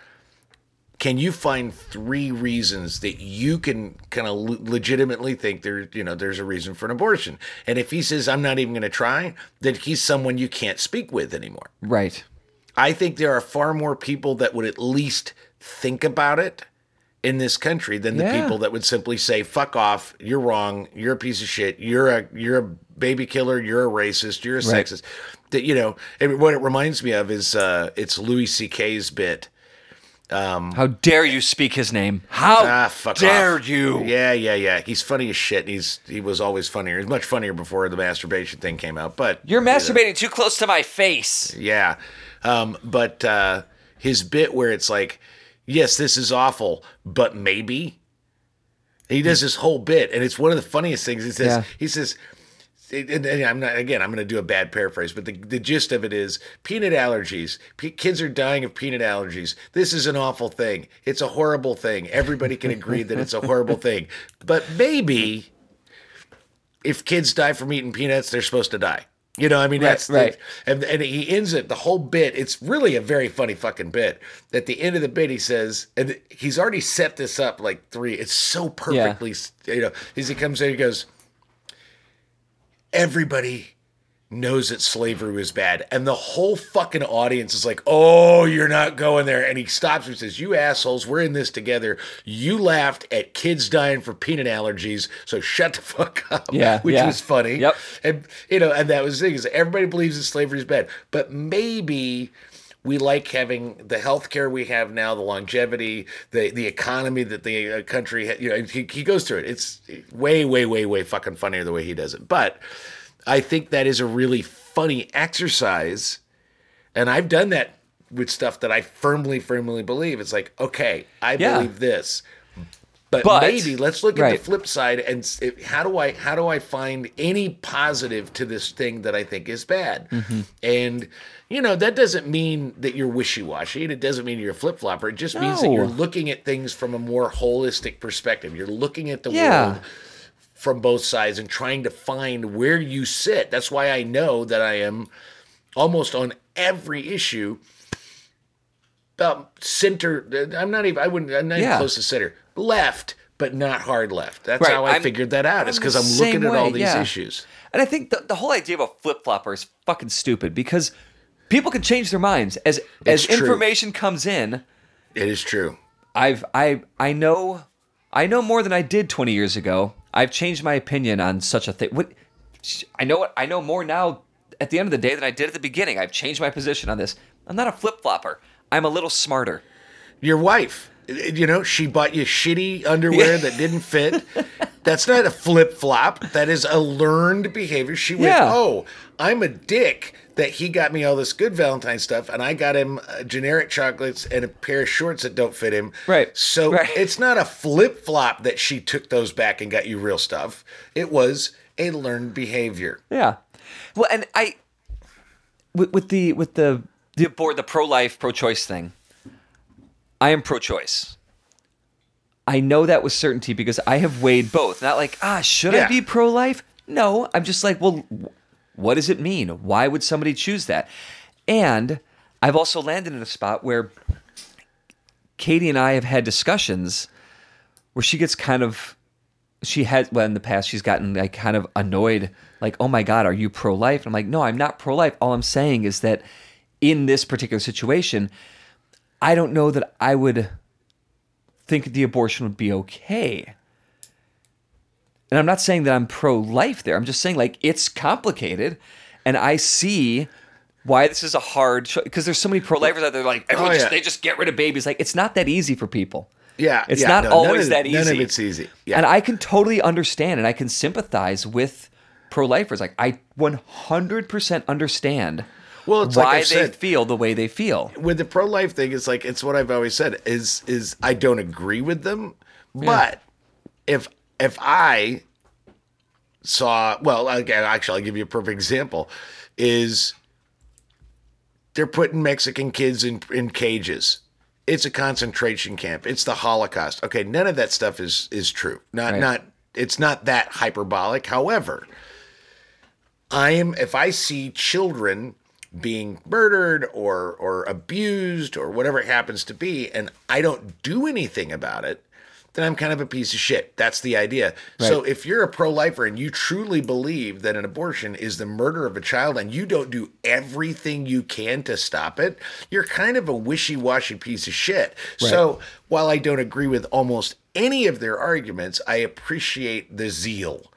Can you find three reasons that you can kind of legitimately think there, you know, there's a reason for an abortion? And if he says I'm not even going to try, then he's someone you can't speak with anymore. Right. I think there are far more people that would at least think about it in this country than the Yeah. people that would simply say "fuck off," "you're wrong," "you're a piece of shit," "you're a you're a baby killer," "you're a racist," "you're a Right. sexist." That you know, and what it reminds me of is uh, it's Louis C.K.'s bit. How dare you speak his name? How Ah, dare off. you? Yeah, yeah, yeah. He's funny as shit. He's he was always funnier. He's much funnier before the masturbation thing came out. But You're masturbating too close to my face. Yeah. Um, but uh, his bit where it's like, yes, this is awful, but maybe. He does this whole bit, and it's one of the funniest things. He says, Yeah. he says, and, and I'm not again. I'm going to do a bad paraphrase, but the, the gist of it is peanut allergies. P- kids are dying of peanut allergies. This is an awful thing. It's a horrible thing. Everybody can agree that it's a horrible thing. But maybe if kids die from eating peanuts, they're supposed to die. You know, I mean, that's the- right. and and he ends it the whole bit. It's really a very funny fucking bit. At the end of the bit, he says, and he's already set this up like three. It's so perfectly, you know, as he comes in, he goes, everybody knows that slavery was bad. And the whole fucking audience is like, oh, you're not going there. And he stops and says, you assholes, we're in this together. You laughed at kids dying for peanut allergies, so shut the fuck up. Yeah, Which yeah. was funny. Yep. And, you know, and that was the thing is everybody believes that slavery is bad. But maybe we like having the health care we have now, the longevity, the the economy that the uh, country, ha- you know, he, he goes through it. It's way, way, way, way fucking funnier the way he does it. But I think that is a really funny exercise. And I've done that with stuff that I firmly, firmly believe. It's like, okay, I Yeah. believe this. But, But- maybe let's look at the flip side and how do I how do I find any positive to this thing that I think is bad? Mm-hmm. And you know that doesn't mean that you're wishy washy, and it doesn't mean you're a flip flopper. It just means that you're looking at things from a more holistic perspective. You're looking at the Yeah. world from both sides and trying to find where you sit. That's why I know that I am almost on every issue about center. I'm not even. I wouldn't. I'm not even close to center. Left, but not hard left. That's Right, how I I'm- figured that out. It's I'm because I'm looking same at all these yeah. issues. And I think the, the whole idea of a flip flopper is fucking stupid because people can change their minds as as true. information comes in. It is true. I've I I know I know more than I did 20 years ago. I've changed my opinion on such a thing. What I know what I know more now at the end of the day than I did at the beginning. I've changed my position on this. I'm not a flip flopper. I'm a little smarter. Your wife, you know, she bought you shitty underwear that didn't fit. That's not a flip flop. That is a learned behavior. She went, Yeah. "Oh, I'm a dick." That he got me all this good Valentine stuff, and I got him uh, generic chocolates and a pair of shorts that don't fit him. Right, So right. it's not a flip flop that she took those back and got you real stuff. It was a learned behavior. Yeah. Well, and I with, with the with the the board the pro life pro choice thing. I am pro choice. I know that with certainty because I have weighed both. Not like ah, should I be pro life? No, I'm just like, well, wh- what does it mean? Why would somebody choose that? And I've also landed in a spot where Katie and I have had discussions where she gets kind of she has well in the past she's gotten like kind of annoyed like oh my god are you pro-life i'm like no i'm not pro-life all i'm saying is that in this particular situation i don't know that i would think the abortion would be okay and i'm not saying that i'm pro-life there i'm just saying like it's complicated and i see why this is a hard because there's so many pro-lifers out there like oh, everyone Oh, just, they just get rid of babies like it's not that easy for people Yeah, it's yeah, not no, always that easy. None of it's easy. Yeah. And I can totally understand and I can sympathize with pro lifers. Like, I 100% understand Well, it's like why I've they said- feel the way they feel. with the pro life thing, it's like it's what I've always said is is I don't agree with them, but if if I saw well again actually I'll give you a perfect example is they're putting Mexican kids in in cages. It's a concentration camp. It's the Holocaust. Okay, none of that stuff is is true. Not Right. not it's not that hyperbolic. However, I am if I see children being murdered or or abused or whatever it happens to be and I don't do anything about it, then I'm kind of a piece of shit. That's the idea. So if you're a pro-lifer and you truly believe that an abortion is the murder of a child and you don't do everything you can to stop it, you're kind of a wishy-washy piece of shit. So while I don't agree with almost any of their arguments, I appreciate the zeal.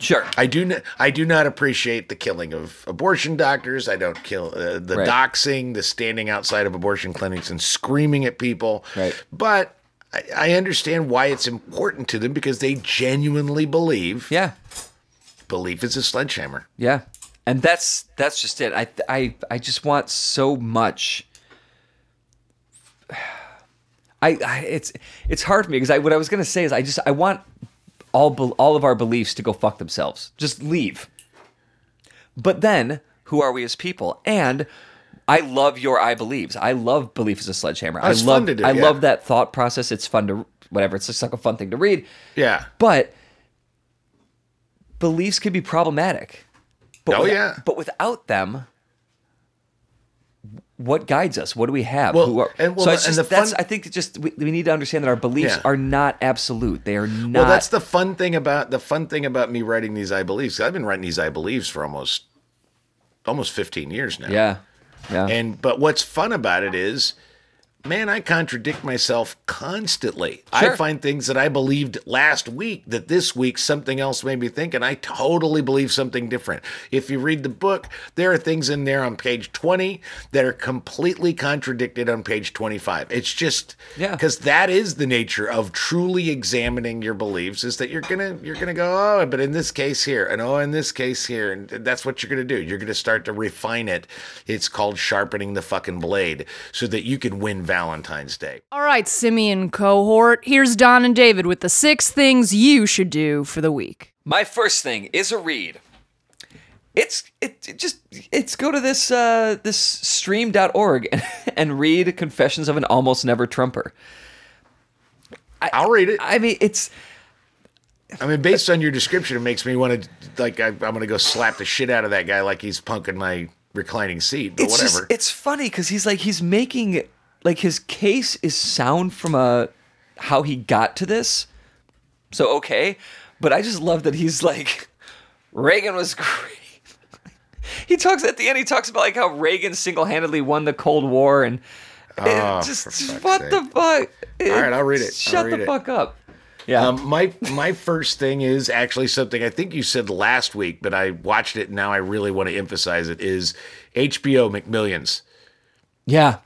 Sure. I do not. I do not appreciate the killing of abortion doctors. I don't kill uh, the Right. doxing, the standing outside of abortion clinics and screaming at people. Right. But I, I understand why it's important to them because they genuinely believe. yeah. Belief is a sledgehammer. Yeah. And that's that's just it. I I I just want so much. I, I it's it's hard for me because I what I was gonna say is I just I want all be- all of our beliefs to go fuck themselves. Just leave. But then who are we as people? And I love your I believes. I love belief as a sledgehammer. I fun love to do, I yeah. love that thought process. It's fun to whatever. It's just like a fun thing to read. Yeah. But beliefs can be problematic. But Oh, with- yeah. But without them, what guides us? What do we have? Well, Who are, and- well, so it's and just the that's. fun- I think just we, we need to understand that our beliefs Yeah. are not absolute. They are not. Well, that's the fun thing about the fun thing about me writing these I believes. I've been writing these I believes for almost almost 15 years now. yeah, yeah. And but what's fun about it is, man, I contradict myself constantly. Sure. I find things that I believed last week that this week something else made me think, and I totally believe something different. If you read the book, there are things in there on page 20 that are completely contradicted on page 25. It's just Yeah. because that is the nature of truly examining your beliefs is that you're gonna you're gonna go oh but in this case here and oh in this case here and that's what you're gonna do you're gonna start to refine it it's called sharpening the fucking blade so that you can win valentine's day All right, Simian cohort, here's Don and David with the six things you should do for the week. My first thing is a read. It's it, it just it's go to this uh this stream.org and, and read Confessions of an Almost Never Trumper. i'll read it I mean, it's i mean based on your description it makes me want to like I, i'm gonna go slap the shit out of that guy like he's punking my reclining seat but it's whatever just it's funny because he's like he's making like his case is sound from a how he got to this so okay but i just love that he's like reagan was great he talks at the end he talks about like how reagan single-handedly won the cold war and Oh, just what sake. the fuck All right, I'll read it. Shut read the it. fuck up yeah Um, my my first thing is actually something I think you said last week, but I watched it and now I really want to emphasize it. Is HBO McMillions? yeah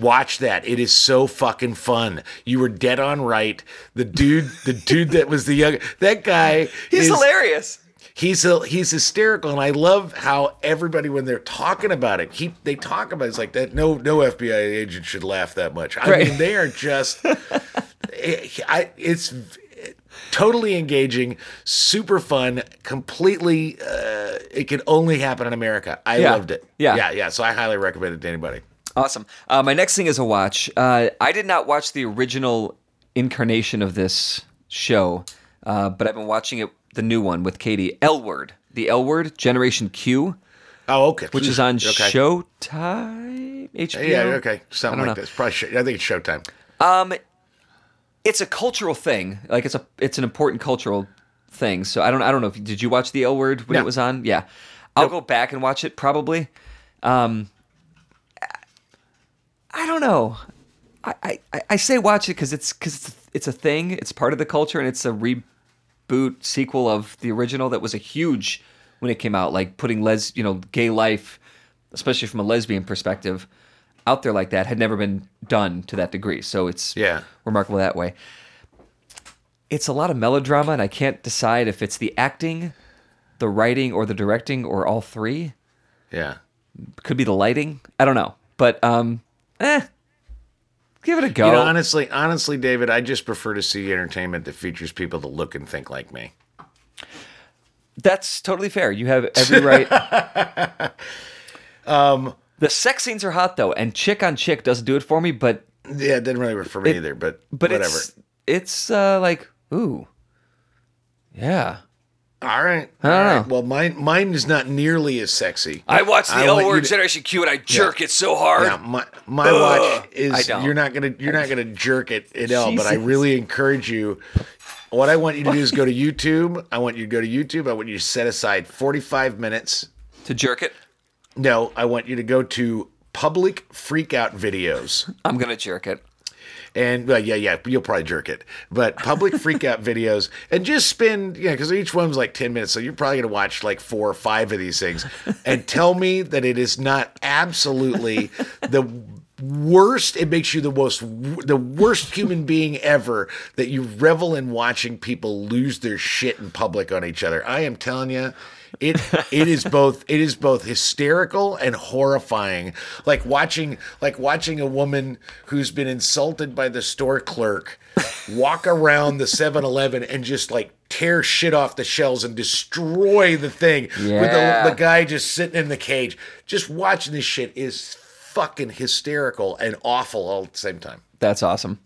Watch that. It is so fucking fun. You were dead on right. The dude, the dude that was the young, that guy. he's is- hilarious He's he's hysterical, and I love how everybody when they're talking about it, he they talk about it, it's like that. No no FBI agent should laugh that much. I Right. mean, they are just. it, I, it's totally engaging, super fun, completely. Uh, it can only happen in America. I Yeah. loved it. Yeah. yeah, yeah. So I highly recommend it to anybody. Awesome. Uh, my next thing is a watch. Uh, I did not watch the original incarnation of this show, uh, but I've been watching it, the new one with Katie. L Word, the L Word, Generation Q, Oh, okay. which is on okay. Showtime, HBO. Yeah, okay, something like know. this. Probably. Show, I think it's Showtime. Um, it's a cultural thing. Like it's a, it's an important cultural thing. So I don't, I don't know if did you watch the L Word when No. it was on? Yeah, I'll go back and watch it probably. Um, I don't know. I, I, I say watch it because it's because it's, it's a thing. It's part of the culture, and it's a reboot sequel of the original that was a huge when it came out. Like putting les, you know, gay life, especially from a lesbian perspective, out there like that had never been done to that degree. So it's Yeah. remarkable that way. It's a lot of melodrama, and I can't decide if it's the acting, the writing, or the directing, or all three. Yeah. Could be the lighting. I don't know, but um, eh, give it a go. You know, honestly, honestly, David, I just prefer to see entertainment that features people that look and think like me. That's totally fair. You have every right. um, the sex scenes are hot though, and chick on chick doesn't do it for me. But Yeah, it didn't really work for me either, but but whatever. it's it's uh, like ooh, yeah. All right. I don't All right. know. Well, mine mine is not nearly as sexy. I watch the I L want you Word to- Generation Q and I jerk it so hard. Yeah, my my Ugh, watch I is don't. you're not gonna you're not gonna jerk it at all, but I Jesus. really encourage you. What I want you to do is go to YouTube. I want you to go to YouTube. I want you to set aside 45 minutes. To jerk it, No, I want you to go to public freakout videos. I'm gonna jerk it. And well, yeah, yeah, you'll probably jerk it. But public freakout videos and just spend, yeah, because each one's like 10 minutes. So you're probably going to watch like four or five of these things and tell me that it is not absolutely the worst. It makes you the most, the worst human being ever that you revel in watching people lose their shit in public on each other. I am telling you. It it is both it is both hysterical and horrifying. Like watching like watching a woman who's been insulted by the store clerk walk around the 7-Eleven and just like tear shit off the shelves and destroy the thing with Yeah. the, the guy just sitting in the cage. Just watching this shit is fucking hysterical and awful all at the same time. That's awesome.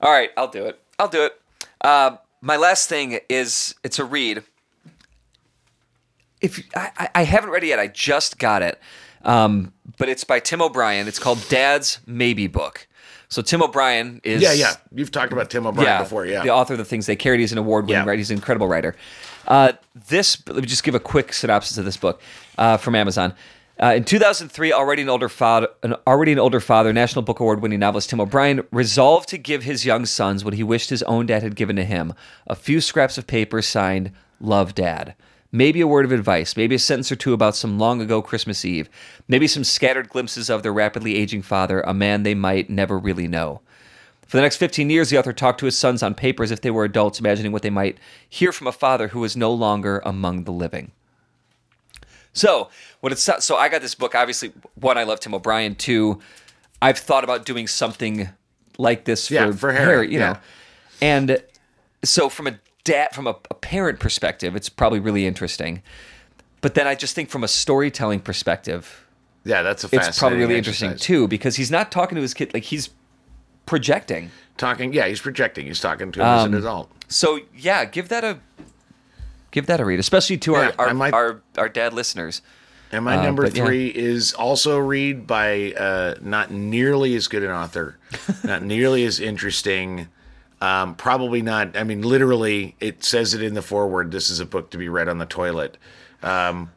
All right, I'll do it. I'll do it. Uh, my last thing is it's a read. If I, I- I haven't read it yet, I just got it, um, but it's by Tim O'Brien. It's called Dad's Maybe Book. So Tim O'Brien is Yeah, yeah. You've talked about Tim O'Brien yeah, before, yeah. the author of the things they carried. He's an award-winning Yeah. writer. He's an incredible writer. Uh, this let me just give a quick synopsis of this book uh, from Amazon. Uh, in 2003, already an older father, an already an older father, National Book Award-winning novelist Tim O'Brien resolved to give his young sons what he wished his own dad had given to him: a few scraps of paper signed "Love, Dad." Maybe a word of advice, maybe a sentence or two about some long ago Christmas Eve, maybe some scattered glimpses of their rapidly aging father, a man they might never really know. For the next 15 years, the author talked to his sons on paper as if they were adults, imagining what they might hear from a father who was no longer among the living. So, what it's so I got this book. Obviously, one I love Tim O'Brien. Two, I've thought about doing something like this for, Yeah, for Harry, you yeah. know. And so, from a dad, from a, a parent perspective, it's probably really interesting. But then I just think from a storytelling perspective, Yeah, that's a it's probably really interesting exercise. too because he's not talking to his kid like he's projecting. Talking, yeah, he's projecting. He's talking to him as an Um, adult. So yeah, give that a give that a read, especially to Yeah, our our, might- our our dad listeners. And my Uh, number but yeah. three is also a read by uh, not nearly as good an author, not nearly as interesting. Um, probably not. I mean, literally, it says it in the foreword. This is a book to be read on the toilet. Um,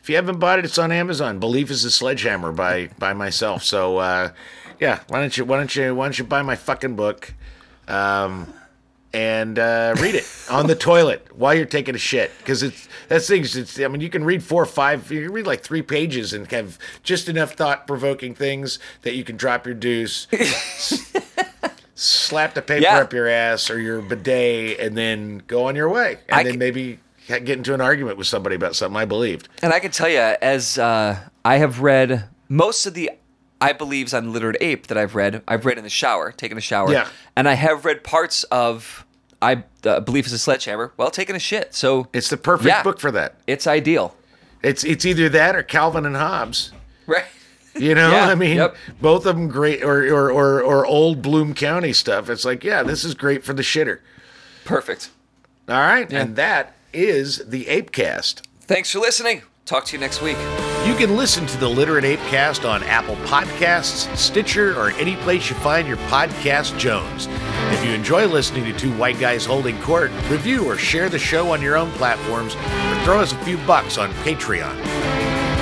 if you haven't bought it, it's on Amazon. Belief is a sledgehammer by by myself. So uh, yeah, why don't you why don't you why don't you buy my fucking book? Um, and uh, read it on the toilet while you're taking a shit because it's that's things. It's I mean you can read four or five. You can read like three pages and have just enough thought provoking things that you can drop your deuce, slap the paper Yeah. up your ass or your bidet, and then go on your way. And I then c- maybe get into an argument with somebody about something I believed. And I can tell you, as uh, I have read most of the I believes on Literate Ape that I've read, I've read in the shower, taking a shower. Yeah. And I have read parts of I uh, believe is a sledgehammer while taking a shit. So It's the perfect Yeah. book for that. it's ideal, It's it's either that or Calvin and Hobbes. right? You know, Yeah, I mean, yep. both of them great, or, or or or old Bloom County stuff. It's like, yeah, this is great for the shitter. Perfect. All right, and that is the Apecast. Thanks for listening. Talk to you next week. You can listen to the Literate Apecast on Apple Podcasts, Stitcher, or any place you find your podcast Jones. If you enjoy listening to two white guys holding court, review or share the show on your own platforms, or throw us a few bucks on Patreon.